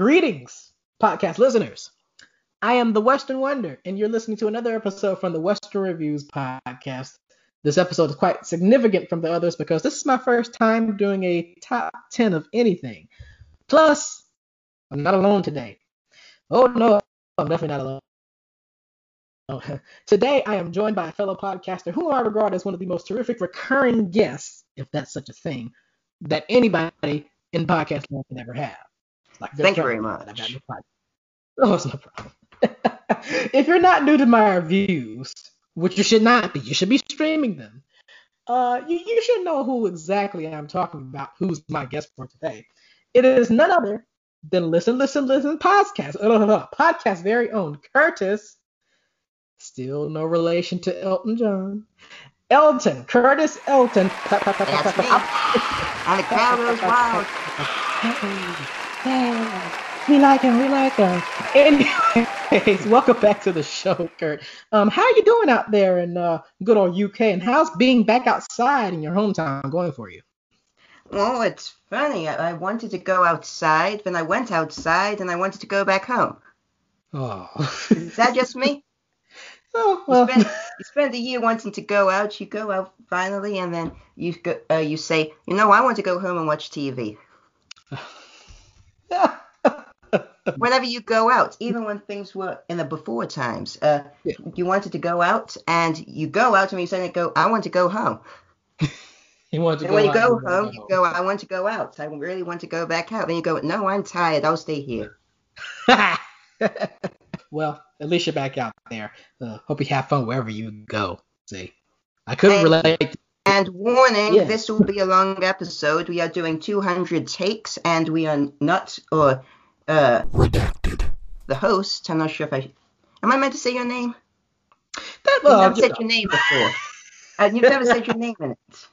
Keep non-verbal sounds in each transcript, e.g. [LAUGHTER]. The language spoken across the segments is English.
greetings, podcast listeners. I am the Western Wonder, and you're listening to another episode from the Western Reviews podcast. This episode is quite significant from the others because this is my first time doing a top 10 of anything. Plus, I'm not alone today. Oh no, I'm definitely not alone. [LAUGHS] Today, I am joined by a fellow podcaster who I regard as one of the most terrific recurring guests, if that's such a thing, that anybody in podcast land can ever have. Like Thank you very much. [LAUGHS] Oh, it's no problem. [LAUGHS] if you're not new to my reviews, which you should not be, you should be streaming them. Uh, you, you should know who exactly I'm talking about, who's my guest for today. It is none other than Listen, Listen, Listen podcast, uh, podcast very own Curtis Still no relation to Elton John. Elton, Curtis Elton. That's me. On the crowd goes wild. [SIGHS] We like him. We like him. Anyways, [LAUGHS] welcome back to the show, Kurt. Um, how are you doing out there in uh, good old UK? And how's being back outside in your hometown going for you? Well, it's funny. I, I wanted to go outside, then I went outside, and I wanted to go back home. Oh. Is that just me? [LAUGHS] Oh, well. you, spend, you spend a year wanting to go out, you go out finally, and then you go, uh, you say, you know, I want to go home and watch TV. [LAUGHS] [LAUGHS] Whenever you go out, even when things were in the before times, uh, yeah. you wanted to go out, and you go out, and you say, "Go, I want to go home." you want to and when you go home, you go, "I want to go out. I really want to go back out." Then you go, "No, I'm tired. I'll stay here." [LAUGHS] well, at least you're back out there. Uh, hope you have fun wherever you go. See, I couldn't and, relate. And warning, yeah. this will be a long episode. We are doing 200 takes, and we are not or uh, redacted. The host. I'm not sure if I am I meant to say your name. That, well, You've never said your name before. and you've never said your name in it. [LAUGHS]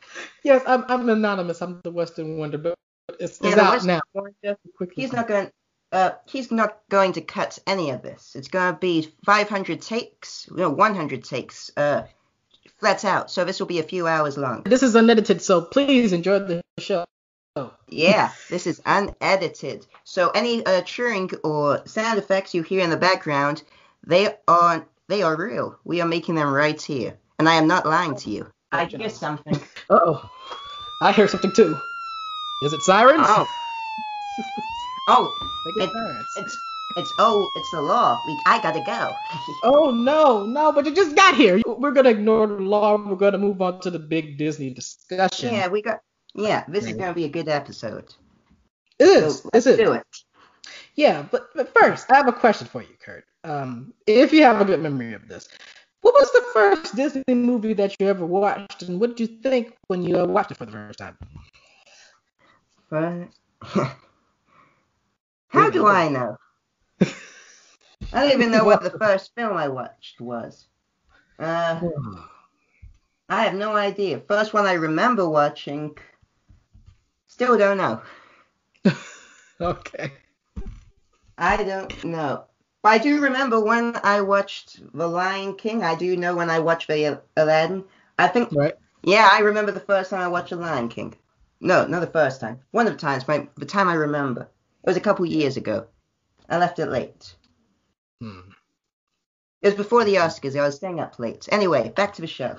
Yes, I'm, I'm anonymous. I'm the Western Wonder, but it's, yeah, it's out now. Wonder, he's not going uh, he's not going to cut any of this. It's going to be 500 takes, you know, 100 takes, uh, flat out. So this will be a few hours long. This is unedited, so please enjoy the show. Yeah, [LAUGHS] this is unedited. So any uh, churring or sound effects you hear in the background, they are they are real. We are making them right here, and I am not lying to you. I hear something. Uh oh, I hear something too. Is it sirens? Oh. [LAUGHS] Oh, it, it's it's oh, it's the law. We, I gotta go. [LAUGHS] oh no, no, but you just got here. We're gonna ignore the law. We're gonna move on to the big Disney discussion. Yeah, we got. Yeah, this is gonna be a good episode. It is. So let's it? do it. Yeah, but, but first, I have a question for you, Kurt. Um, if you have a good memory of this, what was the first Disney movie that you ever watched, and what did you think when you uh, watched it for the first time? First. [LAUGHS] How do I know? I don't even know what the first film I watched was. Uh, [SIGHS] I have no idea. First one I remember watching, still don't know. [LAUGHS] okay. I don't know. But I do remember when I watched The Lion King. I do know when I watched the Aladdin. I think. Right. Yeah, I remember the first time I watched The Lion King. No, not the first time. One of the times, my, the time I remember. It was a couple years ago. I left it late. Hmm. It was before the Oscars. I was staying up late. Anyway, back to the show.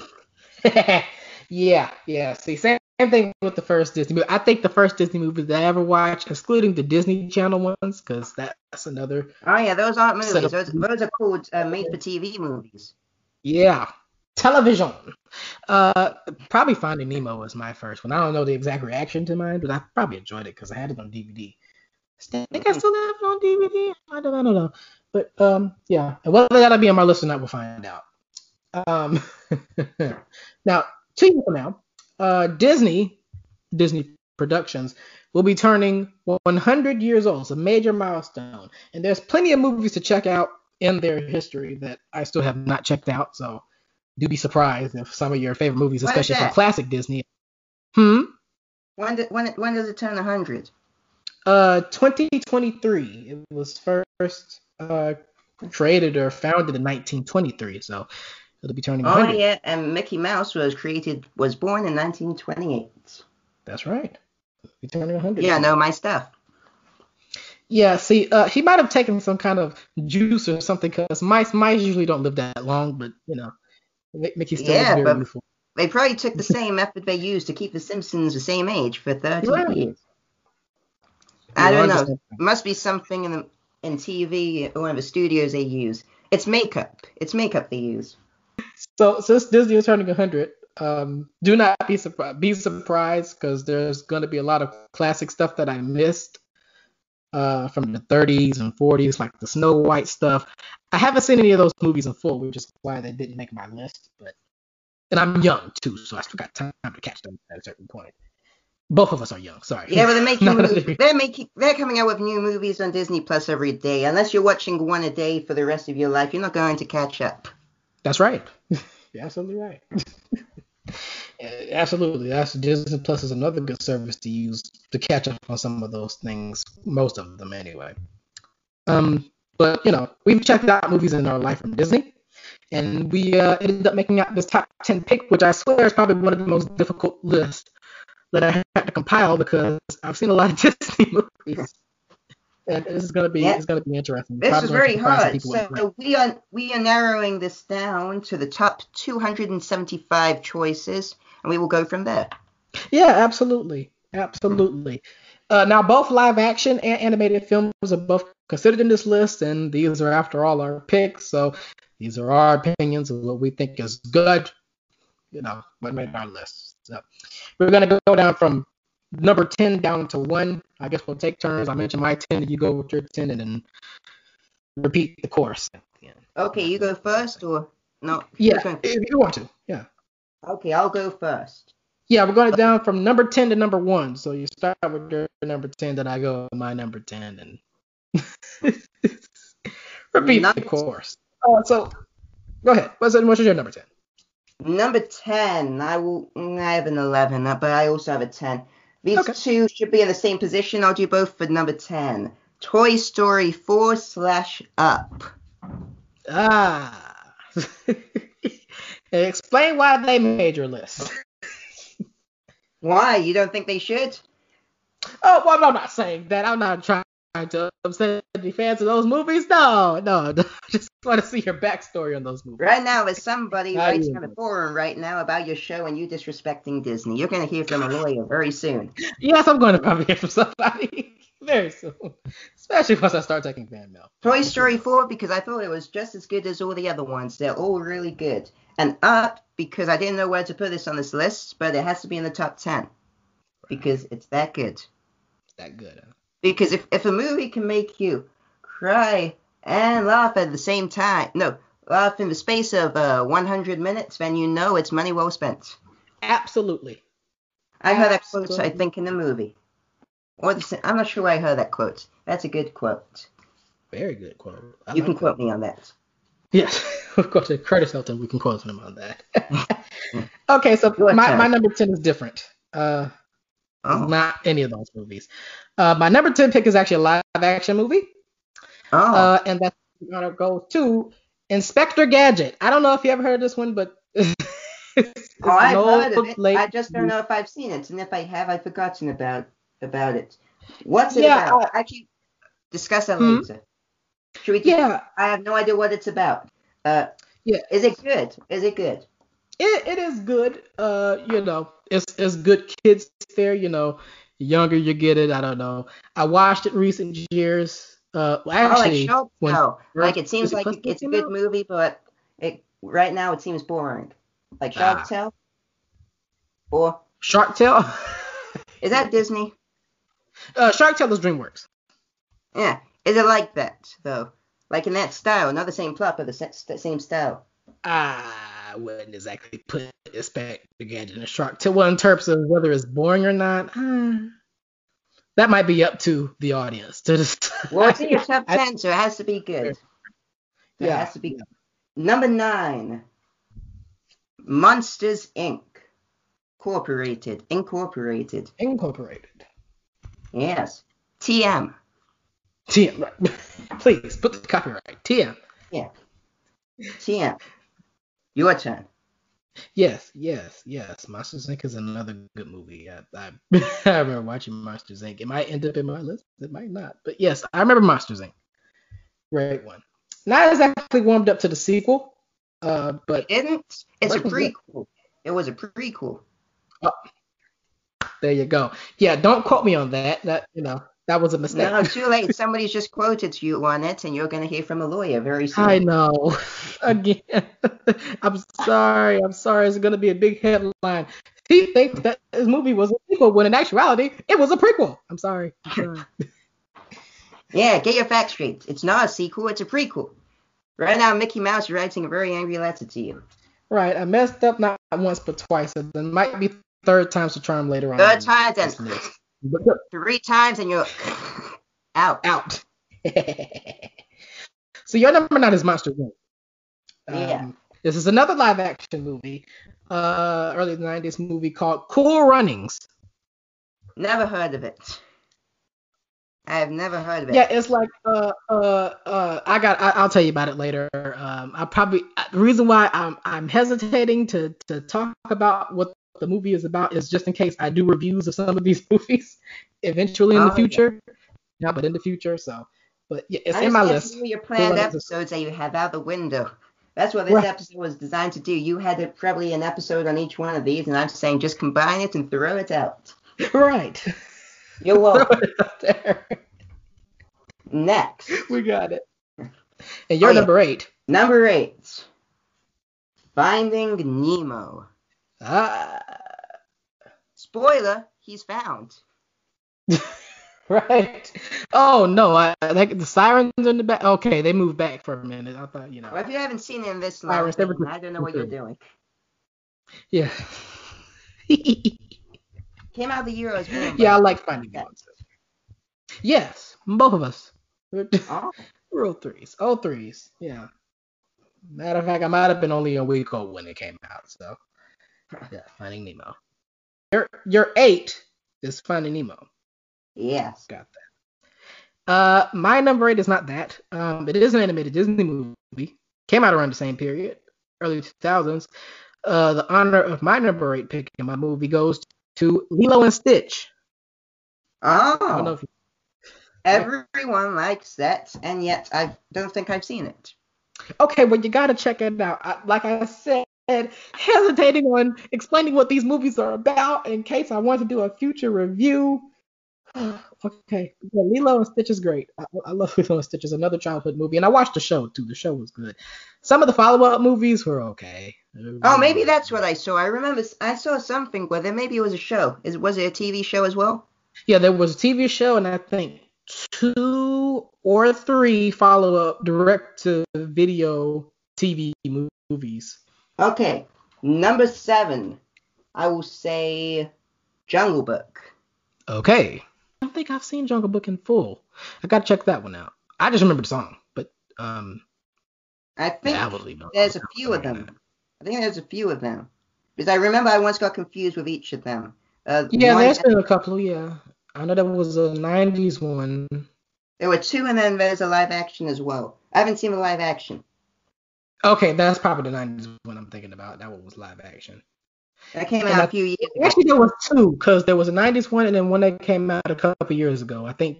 [LAUGHS] yeah, yeah. See, same, same thing with the first Disney movie. I think the first Disney movie that I ever watched, excluding the Disney Channel ones, because that's another. Oh yeah, those aren't movies. Of, those, those are called uh, made-for-TV movies. Yeah, television. Uh, probably Finding Nemo was my first one. I don't know the exact reaction to mine, but I probably enjoyed it because I had it on DVD. I think I still have it on DVD. I don't, I don't know. But um, yeah, whether that'll be on my list or not, we'll find out. Um, [LAUGHS] now, two years from now, uh, Disney, Disney Productions, will be turning 100 years old. It's a major milestone, and there's plenty of movies to check out in their history that I still have not checked out. So do be surprised if some of your favorite movies, especially from classic Disney. Hmm. When did, when when does it turn 100? Uh, 2023. It was first uh, created or founded in 1923, so it'll be turning. 100. Oh yeah, and Mickey Mouse was created was born in 1928. That's right. It'll be turning 100. Yeah, know my stuff. Yeah, see, uh, he might have taken some kind of juice or something because mice mice usually don't live that long, but you know, Mickey still Yeah, very but- youthful. They probably took the [LAUGHS] same method they used to keep the Simpsons the same age for 30 Right. years. I don't know. 100%. Must be something in the in TV or the studios they use. It's makeup. It's makeup they use. So since Disney is turning 100, um, do not be surprised. Be surprised because there's going to be a lot of classic stuff that I missed uh, from the 30s and 40s, like the Snow White stuff. I haven't seen any of those movies in full, which is why they didn't make my list. But and I'm young too, so I still got time to catch them at a certain point. Both of us are young. Sorry. Yeah, but they're making [LAUGHS] movies, they're making they're coming out with new movies on Disney Plus every day. Unless you're watching one a day for the rest of your life, you're not going to catch up. That's right. [LAUGHS] You're absolutely right. Absolutely. That's Disney Plus is another good service to use to catch up on some of those things, most of them anyway. Um, but you know, we've checked out movies in our life from Disney, and we uh, ended up making out this top ten pick, which I swear is probably one of the most difficult lists that I had to compile because I've seen a lot of [LAUGHS] Disney movies. And this is gonna be Yeah. it's gonna be interesting. This Probably is very hard. So we are we are narrowing this down to the top 275 choices, and we will go from there. Yeah, absolutely, absolutely. Uh, now, both live action and animated films are both considered in this list, and these are, after all, our picks. So these are our opinions of what we think is good. You know, what made our list. So we're gonna go down from number 10 down to one. I guess we'll take turns. I mentioned my 10, you go with your 10, and then repeat the course. at the end. Okay, you go first, or no? Yeah, if you want to. Yeah. Okay, I'll go first. Yeah, we're going down from number 10 to number 1. So you start with your number 10, then I go with my number 10 and [LAUGHS] repeat the course. Uh, so go ahead. What's, what's your number 10? Number 10, I will. I have an 11, uh, but I also have a 10. These Okay. two should be in the same position. I'll do both for number 10. Toy Story 4 slash up. Ah. [LAUGHS] Explain why they made your list. Why? You don't think they should? Oh, well, I'm not saying that. I'm not trying to upset the fans of those movies. No, no. [LAUGHS] I just want to see your backstory on those movies. Right now, there's somebody writing you on a know? forum right now about your show and you disrespecting Disney. You're going to hear from a lawyer very soon. Yes, I'm going to probably hear from somebody [LAUGHS] very soon. Especially once I start taking fan mail. Toy Story 4 because I thought it was just as good as all the other ones. They're all really good. And Up because I didn't know where to put this on this list, but it has to be in the top 10 because it's that good. That good. Huh? Because if, if a movie can make you cry and laugh at the same time, no, laugh in the space of uh, 100 minutes, then you know it's money well spent. Absolutely. I heard that quote, I think, in the movie. Or the, I'm not sure where I heard that quote. That's a good quote. Very good quote. I You like can that. quote me on that. Yes, [LAUGHS] of course. Curtis Elton, we can quote him on that. [LAUGHS] okay, so my, my number 10 is different. Uh, Oh, Not any of those movies. Uh, my number 10 pick is actually a live action movie. oh. Uh, and that's going to go to Inspector Gadget. I don't know if you ever heard of this one, but. it's, [LAUGHS] it's oh, I've heard of it. late- I just don't know if I've seen it, and if I have, I've forgotten about about it. What's it Yeah, about? Actually, discuss that Hmm? later. Should we? Yeah, I have no idea what it's about. Uh, Yeah. Is it good? Is it good? it, it is good. Uh, you know, it's it's good kids fare. You know, younger you get it, I don't know. I watched it recent years. Uh, well, oh, like actually, Shark when- Tale. Like it seems like Plus it's a good movie, but it right now it seems boring. Like Shark Ah. Tale. Or Shark Tale. [LAUGHS] is that Disney? uh, Shark Tale is DreamWorks. Yeah. Is it like that though? Like in that style, not the same plot, but the same style. I wouldn't exactly put Gadget in a Shark Tale. Well, in terms of whether it's boring or not, uh, that might be up to the audience to decide. Well, it's [LAUGHS] in your top ten, so it has to be good. It Yeah, has to be. Number nine. Monsters Inc. Incorporated. Incorporated. Incorporated. Yes. TM. TM, right. [LAUGHS] Please put the copyright. TM. Yeah. TM. Your turn. Yes, yes, yes. Monsters Inc. is another good movie. I, I, [LAUGHS] I remember watching Monsters Inc. It might end up in my list. It might not. But yes, I remember Monsters Inc. Great one. Not exactly warmed up to the sequel, uh, but It didn't. It's a prequel. It was a prequel. there you go. Yeah, don't quote me on that. That you know that was a mistake. No, too late. Somebody's just quoted you on it, and you're going to hear from a lawyer very soon. I know. [LAUGHS] Again, [LAUGHS] I'm sorry. I'm sorry. It's gonna be a big headline. He thinks that his movie was a sequel when in actuality it was a prequel. I'm sorry. I'm [LAUGHS] sorry. Yeah, get your facts straight. It's not a sequel, it's a prequel. Right now, Mickey Mouse is writing a very angry letter to you. right. I messed up not once but twice. And then might be third time's the charm later on. Third time, then this list. But look, three times, and you're [SIGHS] out. out. [LAUGHS] so your number nine is Monster Inc. Yeah. This is another live action movie, uh, early 90s movie called Cool Runnings. Never heard of it. I have never heard of it. Yeah, it's like uh uh uh I got I, I'll tell you about it later. Um I probably the reason why I'm I'm hesitating to to talk about what the movie is about is just in case I do reviews of some of these [LAUGHS] movies eventually in Oh, the future. Yeah, but in the future, so but yeah, it's I in my list. your planned Cool Runnings is- episodes that you have out the window. That's what this Right. episode was designed to do. You had a, probably an episode on each one of these, and I'm saying just combine it and throw it out. [LAUGHS] Right. You're Throw welcome. it out there. Next, [LAUGHS] We got it. And oh, you're Oh, yeah. number eight. number eight, Finding Nemo. Ah, Spoiler: He's found. [LAUGHS] right. Oh no, I like the sirens in the back. Okay, they moved back for a minute. I thought, you know. Well, if you haven't seen him this long, Iris, they were I don't know what you're doing. Yeah. [LAUGHS] Came out the year I was born. yeah, I like finding monsters. Yes, both of us. We're [LAUGHS] Oh, Real threes. Oh threes. Yeah. Matter of fact, I might have been only a week old when it came out. So [LAUGHS] yeah, Finding Nemo. Your your eight is Finding Nemo. yes. Got that. Uh, my number eight is not that. Um, it is an animated Disney movie. Came out around the same period, early 2000s. Uh, the honor of my number eight pick in my movie goes to Lilo and Stitch. I don't know Oh, if you, [LAUGHS] everyone likes that, and yet I don't think I've seen it. okay, well you gotta check it out. I, like I said, [LAUGHS] hesitating on explaining what these movies are about in case I want to do a future review. [SIGHS] okay, yeah, Lilo and Stitch is great. I, I love [LAUGHS] Lilo and Stitch. It's another childhood movie, and I watched the show too. The show was good. Some of the follow-up movies were okay. Oh, maybe that's what I saw. I remember I saw something with it. Maybe it was a show. Is was it a TV show as well? Yeah, there was a TV show, and I think two or three follow-up direct-to-video TV movies. Okay, number seven. I will say Jungle Book. Okay. I don't think I've seen Jungle Book in full. I gotta check that one out. I just remember the song, but um, I think yeah, I would leave it. there's a few of them. I think there's a few of them because I remember I once got confused with each of them. Uh, Yeah, one- there's been a couple. Yeah, I know there was a '90s one. there were two, and then there's a live action as well. I haven't seen the live action. Okay, that's probably the '90s one I'm thinking about. That one was live action. That came And out I- a few years ago. Actually, there was two, cause there was a '90s one and then one that came out a couple years ago. I think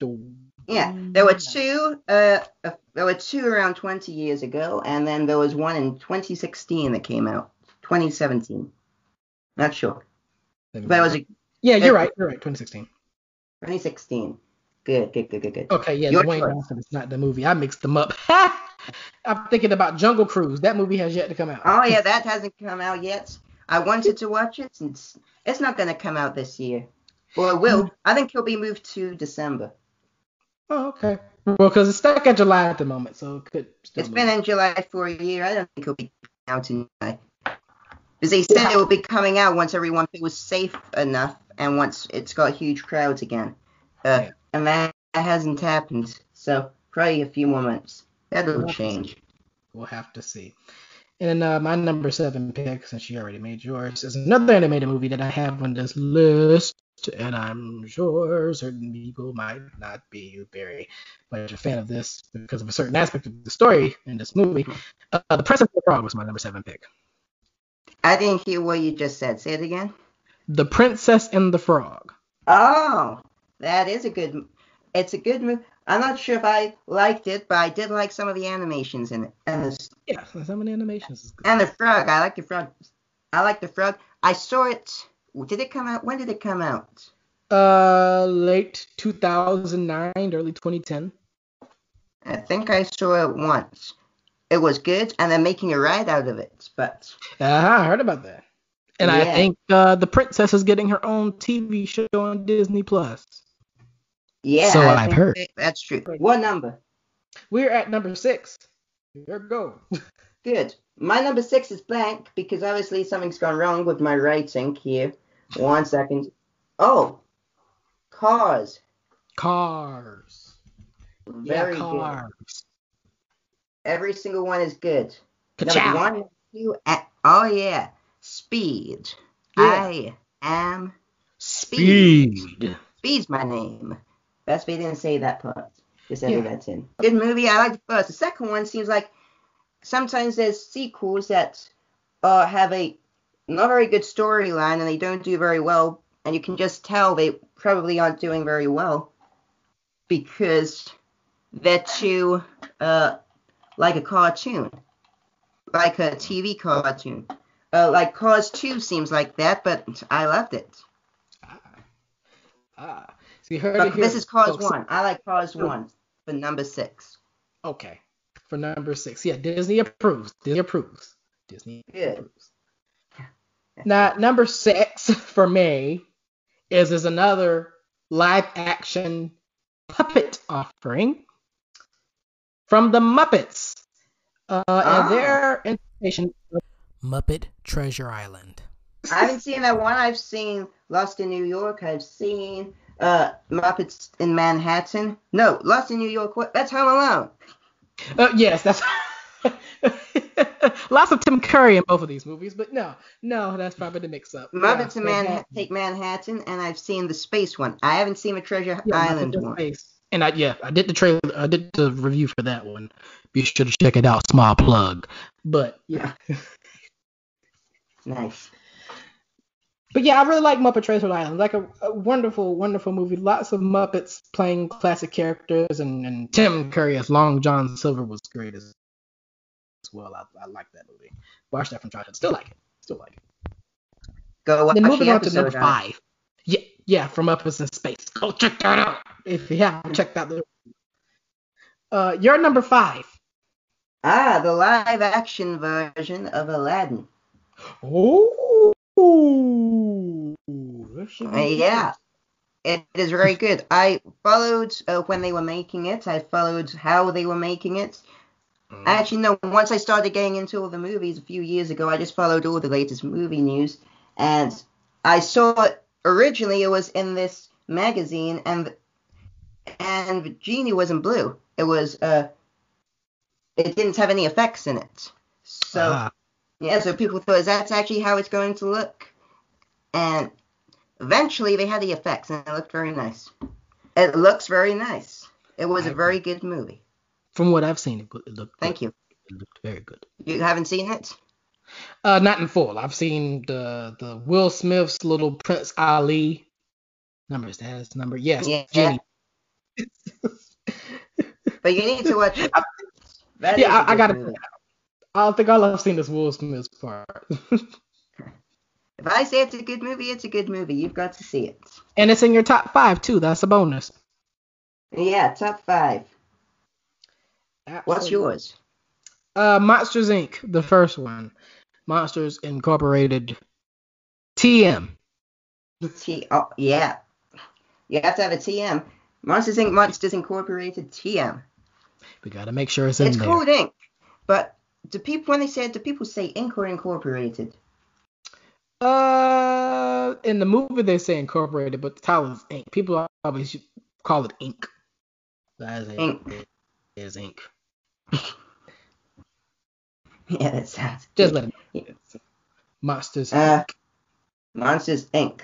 the Yeah, there were two. Uh, uh, there were two around 20 years ago, and then there was one in 2016 that came out. 2017. Not sure, but it was a, Yeah, you're right. You're right. 2016. 2016. Good, good, good, good, good. Okay, yeah, Your. Johnson is not the movie. I mixed them up. [LAUGHS] I'm thinking about Jungle Cruise. That movie has yet to come out. Oh yeah, [LAUGHS] that hasn't come out yet. I wanted to watch it. It's, it's not gonna come out this year, or it will. I think it'll be moved to December. Oh, okay. Well, because it's stuck at July at the moment, so it could. Still It's move. been in July for a year. I don't think it'll be out in July. Because they said it will be coming out once everyone feels safe enough and once it's got huge crowds again. Uh, Yeah. And that, that hasn't happened. So probably a few more months. That'll We'll change. We'll have to see. And uh, my number seven pick, since you already made yours, is another animated movie that I have on this list, and I'm sure certain people might not be very much a fan of this because of a certain aspect of the story in this movie. Uh, the Princess and the Frog was my number seven pick. I didn't hear what you just said. Say it again. The Princess and the Frog. Oh, that is a good. It's a good movie. I'm not sure if I liked it, but I did like some of the animations in it. And the, Yeah, some of the animations is good. and the frog. I like the frog. I like the frog. I saw it. Did it come out? When did it come out? Uh, late 2009, early 2010. I think I saw it once. It was good, and they're making a ride out of it. But Uh-huh, I heard about that. And I think uh, the princess is getting her own TV show on Disney Plus. Yeah, So I I've heard. That's true. What number? We're at number six. Here we go. [LAUGHS] Good. My number six is blank because obviously something's gone wrong with my writing here. One second. Oh, Cars. Cars. Very yeah, good. cars. Every single one is good. Number Ka-chow. one, two, a- oh yeah, Speed. Yeah. I am Speed. Speed's my name. Best they didn't say that part. Just added Yeah. that in. Good movie. I like the first. The second one seems like sometimes there's sequels that uh, have a not very good storyline and they don't do very well, and you can just tell they probably aren't doing very well because they're too uh, like a cartoon, like a TV cartoon. Uh, like Cars 2 seems like that, but I loved it. Ah. ah. So you heard But it here. this is Cars folks. 1. I like Cars 1 for number 6. Okay. For number six. Yeah, Disney approves. Disney approves. Disney Good. approves. Now, number six for me is is another live action puppet offering from the Muppets. Uh, Ah. and their interpretation of Muppet Treasure Island. I haven't seen that one. I've seen Lost in New York. I've seen uh, Muppets in Manhattan. No, Lost in New York. That's Home Alone. Uh, yes, that's [LAUGHS] lots of Tim Curry in both of these movies, but no, no, that's probably the mix-up. Muppets Yeah, in Manhattan. Take Manhattan, and I've seen the space one. I haven't seen the Treasure Yeah, Island one. Space. And I yeah, I did the trailer, I did the review for that one. Be sure to check it out. Small plug. But yeah, [LAUGHS] Nice. But yeah, I really like Muppet Treasure Island. Like a, a wonderful, wonderful movie. Lots of Muppets playing classic characters, and, and Tim Curry as Long John Silver was great as, as well. I, I like that movie. Watched that from childhood. Still like it. Still like it. Go watch then moving the on to number five. Yeah, yeah, from Muppets in Space. Go check that out if you haven't checked out the. Uh, your number five. Ah, the live action version of Aladdin. Oh, should Uh, yeah. It is very good. I followed uh, when they were making it. I followed how they were making it. good. Actually, no. Once I started getting into all the movies a few years ago, I just followed all the latest movie news, and I saw it originally. It was in this magazine, and and the genie wasn't blue. It was uh, it didn't have any effects in it. So Ah, yeah, so people thought that's actually how it's going to look, and eventually they had the effects, and it looked very nice. It looks very nice. It was I a very good movie. from what I've seen, it, it looked. Thank you. It looked very good. You haven't seen it? Uh, not in full. I've seen the the Will Smith's little Prince Ali. Number is that his number? Yes, Yeah. Genie. But you need to watch it. That [LAUGHS] yeah, I, I good gotta. I don't think all I've seen this Will Smith's part. [LAUGHS] If I say it's a good movie, it's a good movie. You've got to see it. and it's in your top five too. That's a bonus. Yeah, top five. What's yours? Uh, Monsters Inc. The first one. Monsters Incorporated. TM. T. Oh, yeah. You have to have a TM. Monsters Inc. Monsters Incorporated TM. We gotta make sure it's in It's there. called Inc. But do people when they say it, do people say Inc. or Incorporated? Uh, in the movie they say Incorporated, but the title is Inc. People always call it Inc. That's it. Inc. It is Inc. [LAUGHS] Yeah, that sounds. Just good. let it know. It's Monsters Uh, Inc. Monsters Inc.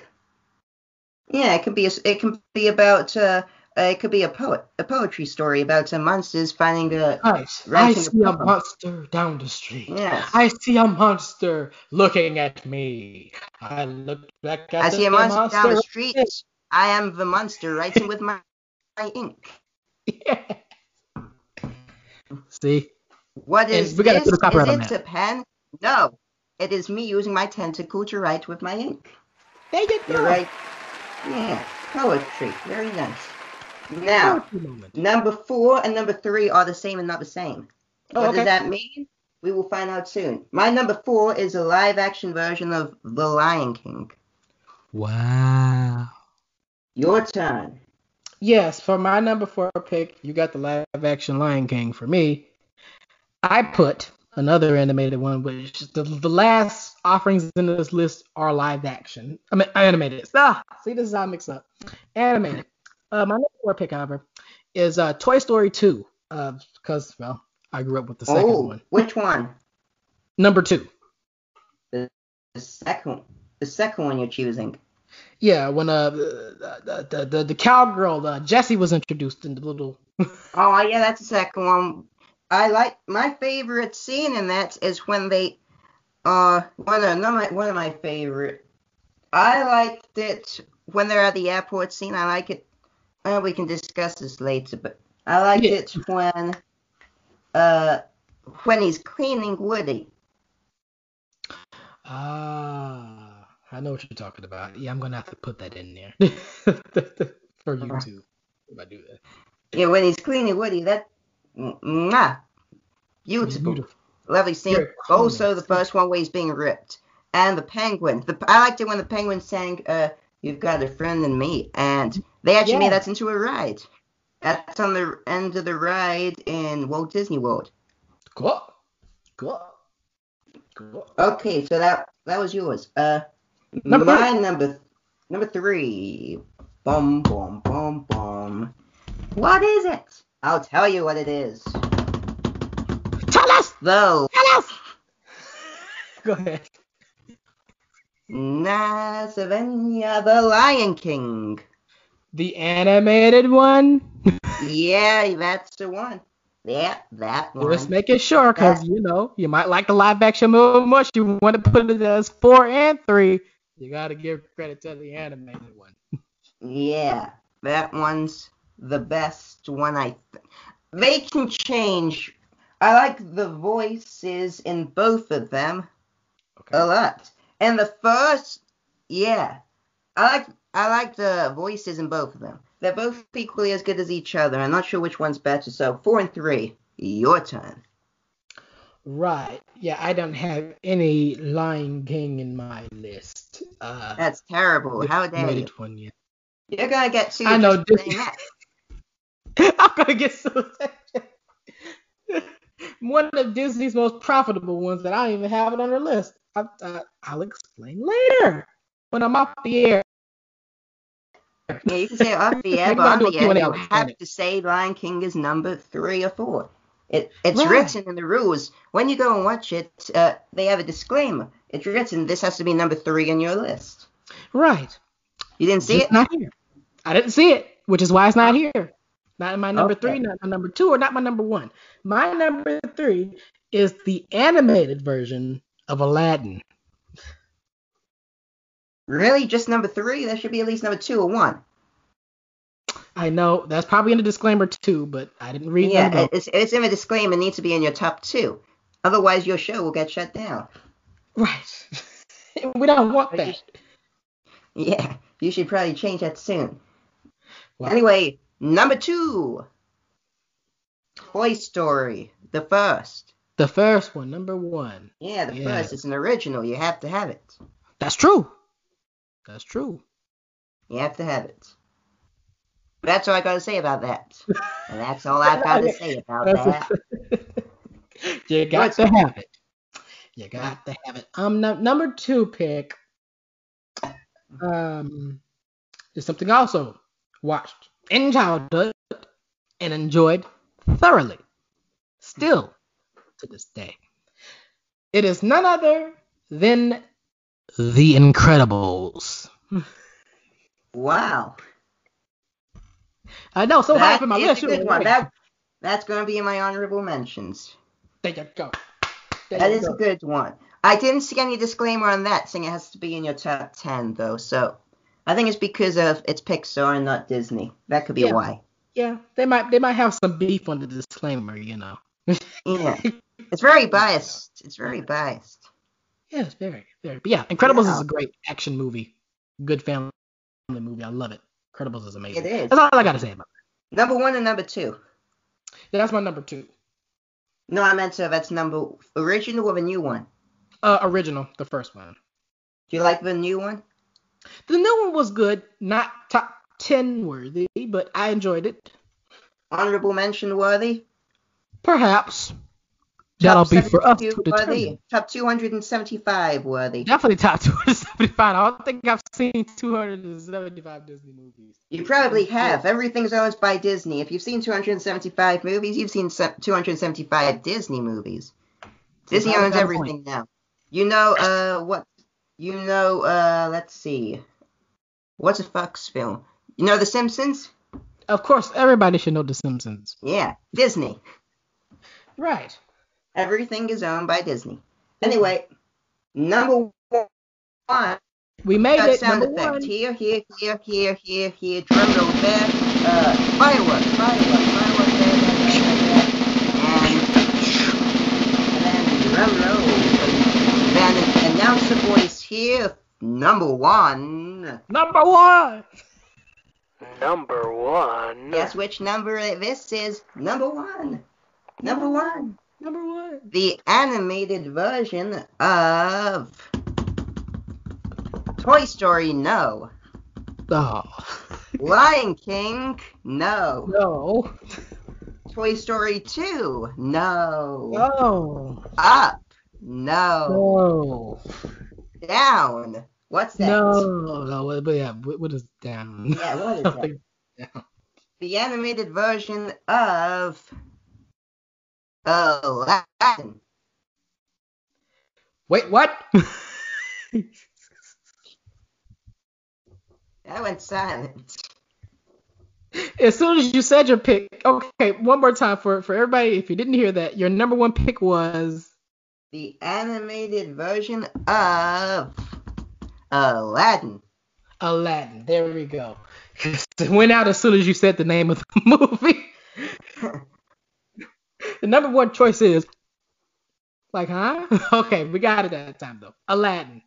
Yeah, it can be a, it can be about uh, Uh, it could be a poet, a poetry story about some monsters finding a. Nice. I the see a pub. monster down the street. Yes. I see a monster looking at me. I look back at I the see a monster down the street. I am the monster writing with my, my ink. [LAUGHS] See? What is And we gotta this? put a copyright is it that. a pen? No. It is me using my tentacle to write with my ink. There you You're right. Yeah. Poetry. Very nice. Now, number four and number three are the same and not the same. Oh, what okay. does that mean? We will find out soon. My number four is a live action version of The Lion King. Wow. Your turn. Yes, for my number four pick, you got the live action Lion King. For me, I put another animated one, which the, the last offerings in this list are live action. I mean, animated. Ah, see, this is how I mix up. Animated. Uh, my number four pick, however, is uh, Toy Story 2. Because, well, I grew up with the second oh, one. which one? Number two. The second. The second one you're choosing. Yeah, when uh the the the, the cowgirl uh, Jessie was introduced in the little. [LAUGHS] Oh yeah, that's the second one. I like my favorite scene in that is when they uh one of my one of my favorite. I liked it when they're at the airport scene. I like it. We can discuss this later, but I liked Yeah. it when uh when he's cleaning Woody. Ah, I know what you're talking about. Yeah, I'm gonna have to put that in there [LAUGHS] for YouTube if I do that. Yeah, when he's cleaning Woody, that mwah, beautiful. beautiful. Lovely scene. Also, the first one where he's being ripped. And the penguin. The, I liked it when the penguin sang, uh, You've got a friend in me. And they actually Yeah. made that into a ride. That's on the end of the ride in Walt Disney World. Cool. Cool. Cool. Okay, so that that was yours. Uh, Number my number number three. Boom, boom, bum bum. What is it? I'll tell you what it is. Tell us. Though Tell us. [LAUGHS] Go ahead. Nasavenia the Lion King. The animated one. Yeah, that's the one. Yeah, that one. Just making sure, cause you know you might like the live action movie much. You want to put it as four and three. You gotta give credit to the animated one. Yeah, that one's the best one. I th- they can change. I like the voices in both of them Okay. a lot. And the first, yeah, I like I like the voices in both of them. They're both equally as good as each other. I'm not sure which one's better. So four and three, your turn. Right. Yeah, I don't have any Lion King in my list. Uh, That's terrible. How dare you? one yet. You're gonna get sued. I know. [LAUGHS] I'm gonna get so [LAUGHS] one of Disney's most profitable ones that I don't even have it on the list. I, I, I'll explain later when I'm off the air. Yeah, you can say off the [LAUGHS] air, but on the air, you have to say Lion King is number three or four. It, it's Right. written in the rules. When you go and watch it, uh, they have a disclaimer. It's written, this has to be number three on your list. Right. You didn't see It's it? not here. I didn't see it, which is why it's not here. Not in my number Okay. three, not my number two, or not my number one. My number three is the animated version of Aladdin. Really? Just number three? That should be at least number two or one. I know that's probably in the disclaimer too, but I didn't read yeah, it's, it's in the disclaimer. It needs to be in your top two. Otherwise, your show will get shut down. Right. [LAUGHS] we don't want that. Yeah, you should probably change that soon. Wow. Anyway, number two Toy Story, the first. The first one, number one. Yeah, the Yeah. first. It's an original. You have to have it. That's true. That's true. You have to have it. That's all I gotta say about that. [LAUGHS] And that's all I've got to say about that. [LAUGHS] you got to have it. You got to have it. Um, no, number two pick. Um, is something also watched in childhood and enjoyed thoroughly. Still to this day. It is none other than The Incredibles. Wow. I know, so high That up in my list. a good one. right. That, that's going to be in my honorable mentions. There you go. There That you is go. a good one. I didn't see any disclaimer on that saying it has to be in your top 10, though, so I think it's because of it's Pixar and not Disney. That could be Yeah. why. Yeah, they might they might have some beef on the disclaimer, you know. Yeah. [LAUGHS] It's very biased. It's very biased. Yes, very, very. But yeah, Incredibles Yeah. is a great action movie, good family movie. I love it. Incredibles is amazing. It is. That's all I gotta say about it. Number one and number two. Yeah, that's my number two. No, I meant to. That's number original or the new one. Uh, original, the first one. Do you like the new one? The new one was good, not top ten worthy, but I enjoyed it. Honorable mention worthy. Perhaps that'll be for us to determine. Top 275 worthy. Definitely top [LAUGHS] 275. I don't think I've seen 275 Disney movies. You probably have. Everything's owned by Disney. If you've seen 275 movies, you've seen 275 Disney movies. Disney Probably owns everything now. You know, uh, what? You know, uh, let's see. What's a Fox film? You know The Simpsons? Of course, everybody should know The Simpsons. Yeah, Disney. Right. Everything is owned by Disney. Anyway, number one. We made Got it. sound Number effect one. here, here, here, here, here, here. Drum roll there. Uh, firework, firework, firework there, there, there, there, and, and then drum roll. Then announcer voice here. Number one. Number one. Number one. Guess which number this is? Number one. Number one. Number one. The animated version of Toy Story. No. Oh. [LAUGHS] Lion King. No. No. Toy Story 2? No. No. Up? No. No. Down? What's that? No. No. But yeah. What, is down? Yeah, what is [LAUGHS] Something down. The animated version of Oh, Aladdin. Wait. What? [LAUGHS] That went silent. as soon as you said your pick. Okay. One more time for for everybody. If you didn't hear that, your number one pick was. The animated version of Aladdin. Aladdin. There we go. [LAUGHS] it went out as soon as you said the name of the [LAUGHS] movie. The number one choice is like, huh? [LAUGHS] okay, we got it that time though. Aladdin.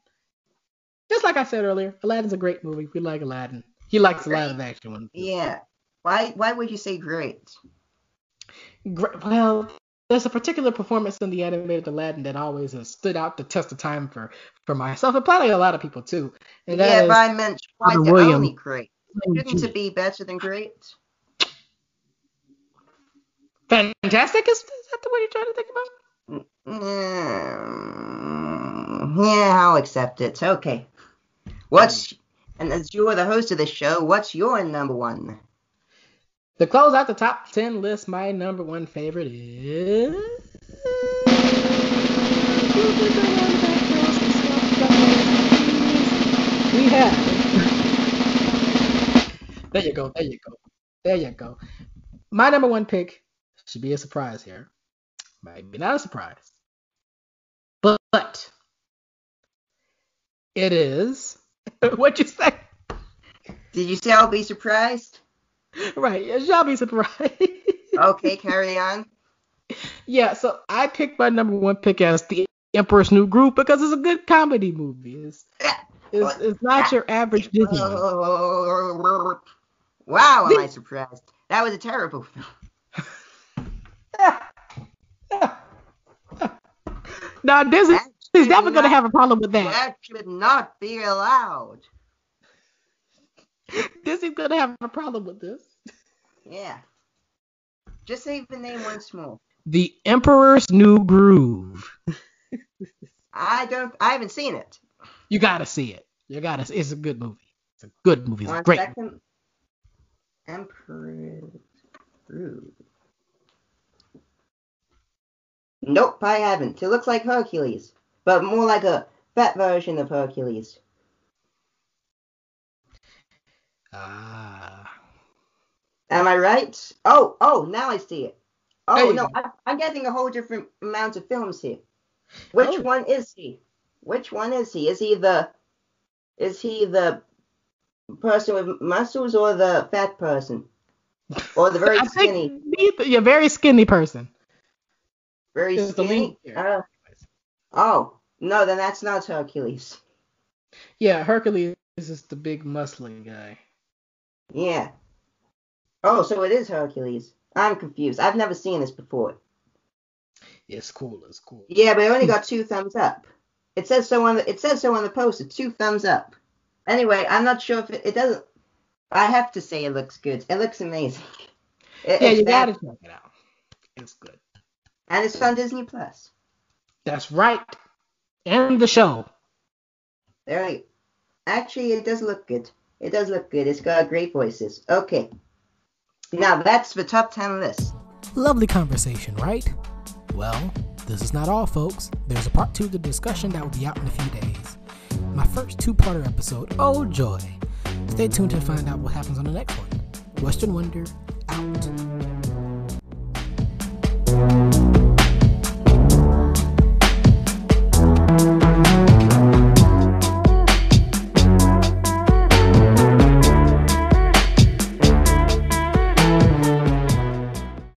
Just like I said earlier, Aladdin's a great movie. We like Aladdin. He likes a lot of action ones. Yeah. Why why would you say great? Gr- Well, there's a particular performance in the animated Aladdin that always has stood out the test of time for for myself and probably a lot of people too. And yeah, is but I meant why the Williams. only great. Shouldn't it be better than great? Fantastic. Is, is that the way you're trying to think about? it? Mm, yeah, I'll accept it. Okay. What's and as you are the host of this show, what's your number one? To close out the top 10 list, my number one favorite is. We have. There you go, there you go, there you go. My number one pick should be a surprise here. Might be not a surprise. But, but it is. [LAUGHS] What'd you say? Did you say I'll be surprised? Right, you shall be surprised. [LAUGHS] Okay, carry on. Yeah, so I picked my number one pick as the Emperor's New Groove because it's a good comedy movie. It's, [LAUGHS] it's, it's not your average Disney. Wow, am I surprised? That was a terrible film. Now Disney That is should definitely gonna have a problem with that. That should not be allowed. Disney's gonna have a problem with this. Yeah. Just say the name once more. The Emperor's New Groove. I don't. I haven't seen it. You gotta see it. You gotta. See. It's a good movie. It's a good movie. It's One great. second. Emperor Groove. Nope, I haven't. It looks like Hercules, but more like a fat version of Hercules. Ah. Am I right? Oh, oh, now I see it. Oh you no. I, I'm getting a whole different amount of films here. Which Oh. one is he? Which one is he? Is he the is he the person with muscles or the fat person? Or the very [LAUGHS] skinny? neither- you're a very skinny person. Very It's the lead skinny? Uh, oh, no, then that's not Hercules. Yeah, Hercules is the big muscly guy. Yeah. Oh, so it is Hercules. I'm confused. I've never seen this before. It's cool. It's cool. Yeah, but it only got two thumbs up. It says so on the it says so on the poster. Two thumbs up. Anyway, I'm not sure if it, it doesn't. I have to say it looks good. It looks amazing. [LAUGHS] It- Yeah, you that- gotta check it out. It's good. And it's on Disney Plus. That's right. And the show. There. you- Actually, it does look good. It does look good. It's got great voices. Okay. Now that's the top ten list. Lovely conversation, right? Well, this is not all, folks. There's a part two of the discussion that will be out in a few days. My first two parter episode, oh joy! Stay tuned to find out what happens on the next one. Western Wonder, out.